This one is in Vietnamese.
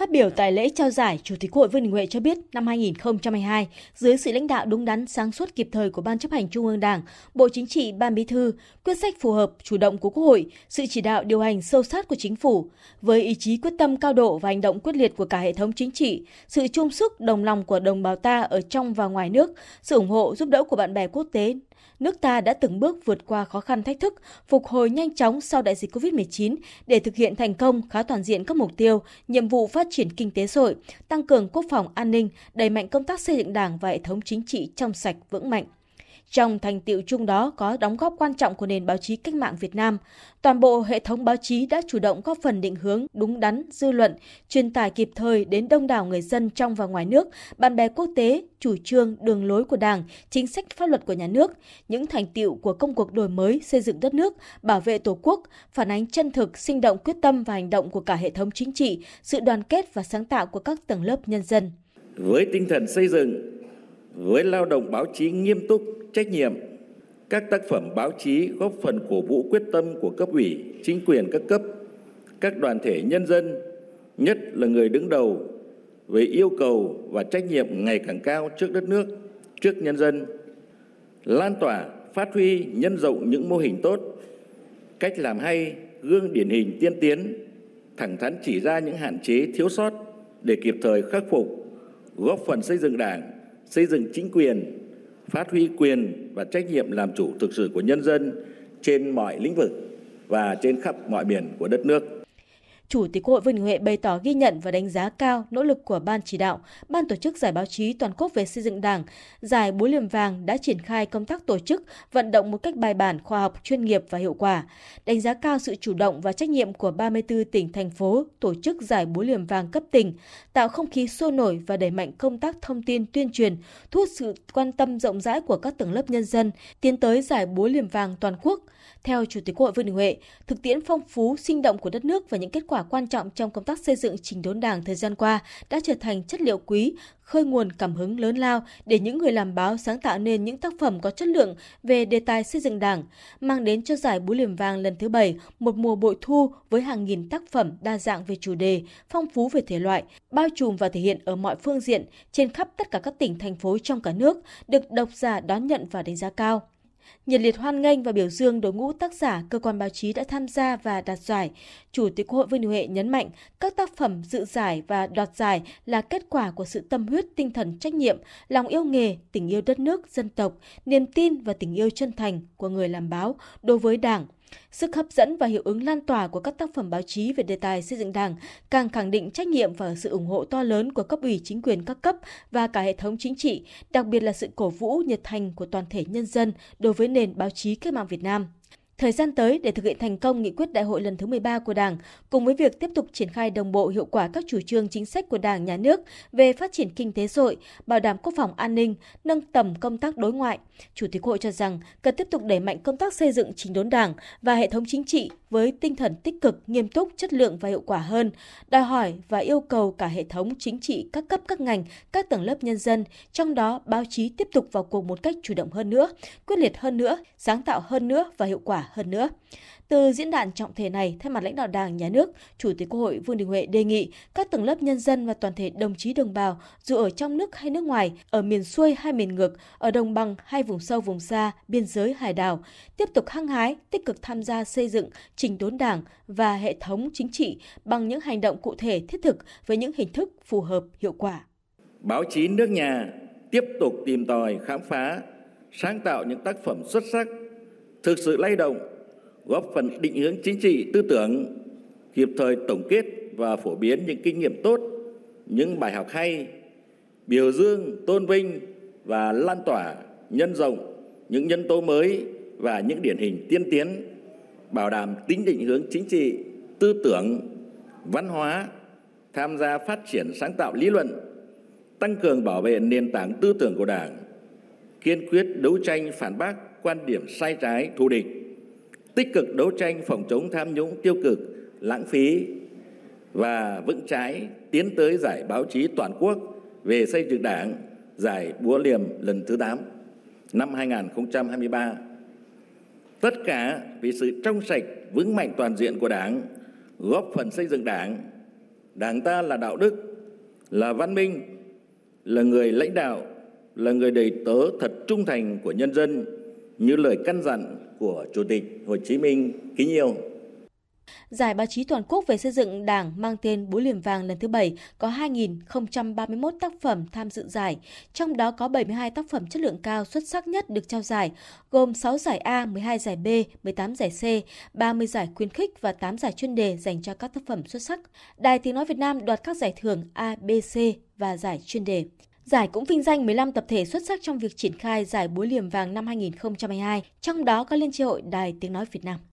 Phát biểu tại lễ trao giải, Chủ tịch Quốc Hội Vương Đình Huệ cho biết năm 2022, dưới sự lãnh đạo đúng đắn, sáng suốt kịp thời của Ban chấp hành Trung ương Đảng, Bộ Chính trị, Ban Bí thư, quyết sách phù hợp, chủ động của Quốc hội, sự chỉ đạo điều hành sâu sát của chính phủ, với ý chí quyết tâm cao độ và hành động quyết liệt của cả hệ thống chính trị, sự chung sức đồng lòng của đồng bào ta ở trong và ngoài nước, sự ủng hộ giúp đỡ của bạn bè quốc tế, nước ta đã từng bước vượt qua khó khăn thách thức, phục hồi nhanh chóng sau đại dịch COVID-19 để thực hiện thành công khá toàn diện các mục tiêu, nhiệm vụ phát triển kinh tế xã hội, tăng cường quốc phòng an ninh, đẩy mạnh công tác xây dựng Đảng và hệ thống chính trị trong sạch vững mạnh. Trong thành tiệu chung đó có đóng góp quan trọng của nền báo chí cách mạng Việt Nam. Toàn bộ hệ thống báo chí đã chủ động góp phần định hướng đúng đắn dư luận, truyền tải kịp thời đến đông đảo người dân trong và ngoài nước, bạn bè quốc tế, chủ trương, đường lối của Đảng, chính sách pháp luật của nhà nước, những thành tiệu của công cuộc đổi mới, xây dựng đất nước, bảo vệ Tổ quốc, phản ánh chân thực, sinh động quyết tâm và hành động của cả hệ thống chính trị, sự đoàn kết và sáng tạo của các tầng lớp nhân dân. Với tinh thần xây dựng, với lao động báo chí nghiêm túc, trách nhiệm. Các tác phẩm báo chí góp phần cổ vũ quyết tâm của cấp ủy, chính quyền các cấp, các đoàn thể nhân dân, nhất là người đứng đầu về yêu cầu và trách nhiệm ngày càng cao trước đất nước, trước nhân dân. Lan tỏa, phát huy, nhân rộng những mô hình tốt. Cách làm hay, gương điển hình tiên tiến, thẳng thắn chỉ ra những hạn chế thiếu sót để kịp thời khắc phục, góp phần xây dựng đảng, xây dựng chính quyền phát huy quyền và trách nhiệm làm chủ thực sự của nhân dân trên mọi lĩnh vực và trên khắp mọi miền của đất nước. Chủ tịch Hội Vương Đình Huệ bày tỏ ghi nhận và đánh giá cao nỗ lực của Ban chỉ đạo, Ban tổ chức Giải báo chí toàn quốc về xây dựng Đảng. Giải Búa Liềm Vàng đã triển khai công tác tổ chức, vận động một cách bài bản, khoa học, chuyên nghiệp và hiệu quả. Đánh giá cao sự chủ động và trách nhiệm của 34 tỉnh, thành phố tổ chức Giải Búa Liềm Vàng cấp tỉnh, tạo không khí sôi nổi và đẩy mạnh công tác thông tin tuyên truyền, thu hút sự quan tâm rộng rãi của các tầng lớp nhân dân, tiến tới Giải Búa Liềm Vàng toàn quốc – theo Chủ tịch Hội Vương Đình Huệ, thực tiễn phong phú, sinh động của đất nước và những kết quả quan trọng trong công tác xây dựng trình đốn đảng thời gian qua đã trở thành chất liệu quý, khơi nguồn cảm hứng lớn lao để những người làm báo sáng tạo nên những tác phẩm có chất lượng về đề tài xây dựng đảng, mang đến cho giải Búa Liềm Vàng lần thứ bảy một mùa bội thu với hàng nghìn tác phẩm đa dạng về chủ đề, phong phú về thể loại, bao trùm và thể hiện ở mọi phương diện trên khắp tất cả các tỉnh, thành phố trong cả nước, được độc giả đón nhận và đánh giá cao nhiệt liệt hoan nghênh và biểu dương đội ngũ tác giả, cơ quan báo chí đã tham gia và đạt giải. Chủ tịch Quốc hội Vương Đình Huệ nhấn mạnh các tác phẩm dự giải và đoạt giải là kết quả của sự tâm huyết, tinh thần trách nhiệm, lòng yêu nghề, tình yêu đất nước, dân tộc, niềm tin và tình yêu chân thành của người làm báo đối với Đảng, Sức hấp dẫn và hiệu ứng lan tỏa của các tác phẩm báo chí về đề tài xây dựng Đảng càng khẳng định trách nhiệm và sự ủng hộ to lớn của cấp ủy chính quyền các cấp và cả hệ thống chính trị, đặc biệt là sự cổ vũ nhiệt thành của toàn thể nhân dân đối với nền báo chí cách mạng Việt Nam. Thời gian tới để thực hiện thành công nghị quyết đại hội lần thứ 13 của Đảng, cùng với việc tiếp tục triển khai đồng bộ hiệu quả các chủ trương chính sách của Đảng, Nhà nước về phát triển kinh tế xã hội, bảo đảm quốc phòng an ninh, nâng tầm công tác đối ngoại, Chủ tịch Hội cho rằng cần tiếp tục đẩy mạnh công tác xây dựng chính đốn Đảng và hệ thống chính trị với tinh thần tích cực, nghiêm túc, chất lượng và hiệu quả hơn, đòi hỏi và yêu cầu cả hệ thống chính trị các cấp các ngành, các tầng lớp nhân dân, trong đó báo chí tiếp tục vào cuộc một cách chủ động hơn nữa, quyết liệt hơn nữa, sáng tạo hơn nữa và hiệu quả quả hơn nữa. Từ diễn đàn trọng thể này, thay mặt lãnh đạo Đảng, Nhà nước, Chủ tịch Quốc hội Vương Đình Huệ đề nghị các tầng lớp nhân dân và toàn thể đồng chí đồng bào, dù ở trong nước hay nước ngoài, ở miền xuôi hay miền ngược, ở đồng bằng hay vùng sâu vùng xa, biên giới hải đảo, tiếp tục hăng hái, tích cực tham gia xây dựng, trình đốn Đảng và hệ thống chính trị bằng những hành động cụ thể thiết thực với những hình thức phù hợp, hiệu quả. Báo chí nước nhà tiếp tục tìm tòi, khám phá, sáng tạo những tác phẩm xuất sắc, thực sự lay động, góp phần định hướng chính trị, tư tưởng, kịp thời tổng kết và phổ biến những kinh nghiệm tốt, những bài học hay, biểu dương, tôn vinh và lan tỏa, nhân rộng những nhân tố mới và những điển hình tiên tiến, bảo đảm tính định hướng chính trị, tư tưởng, văn hóa, tham gia phát triển sáng tạo lý luận, tăng cường bảo vệ nền tảng tư tưởng của đảng kiên quyết đấu tranh phản bác quan điểm sai trái thù địch tích cực đấu tranh phòng chống tham nhũng tiêu cực, lãng phí và vững trái tiến tới giải báo chí toàn quốc về xây dựng Đảng, giải Búa Liềm lần thứ 8 năm 2023. Tất cả vì sự trong sạch, vững mạnh toàn diện của Đảng, góp phần xây dựng Đảng, Đảng ta là đạo đức, là văn minh, là người lãnh đạo, là người đầy tớ thật trung thành của nhân dân như lời căn dặn của Chủ tịch Hồ Chí Minh kính yêu. Giải báo chí toàn quốc về xây dựng Đảng mang tên Búa liềm vàng lần thứ 7 có 2.031 tác phẩm tham dự giải, trong đó có 72 tác phẩm chất lượng cao xuất sắc nhất được trao giải, gồm 6 giải A, 12 giải B, 18 giải C, 30 giải khuyến khích và 8 giải chuyên đề dành cho các tác phẩm xuất sắc. Đài Tiếng Nói Việt Nam đoạt các giải thưởng A, B, C và giải chuyên đề. Giải cũng vinh danh 15 tập thể xuất sắc trong việc triển khai giải búa liềm vàng năm 2022, trong đó có Liên tri hội Đài Tiếng Nói Việt Nam.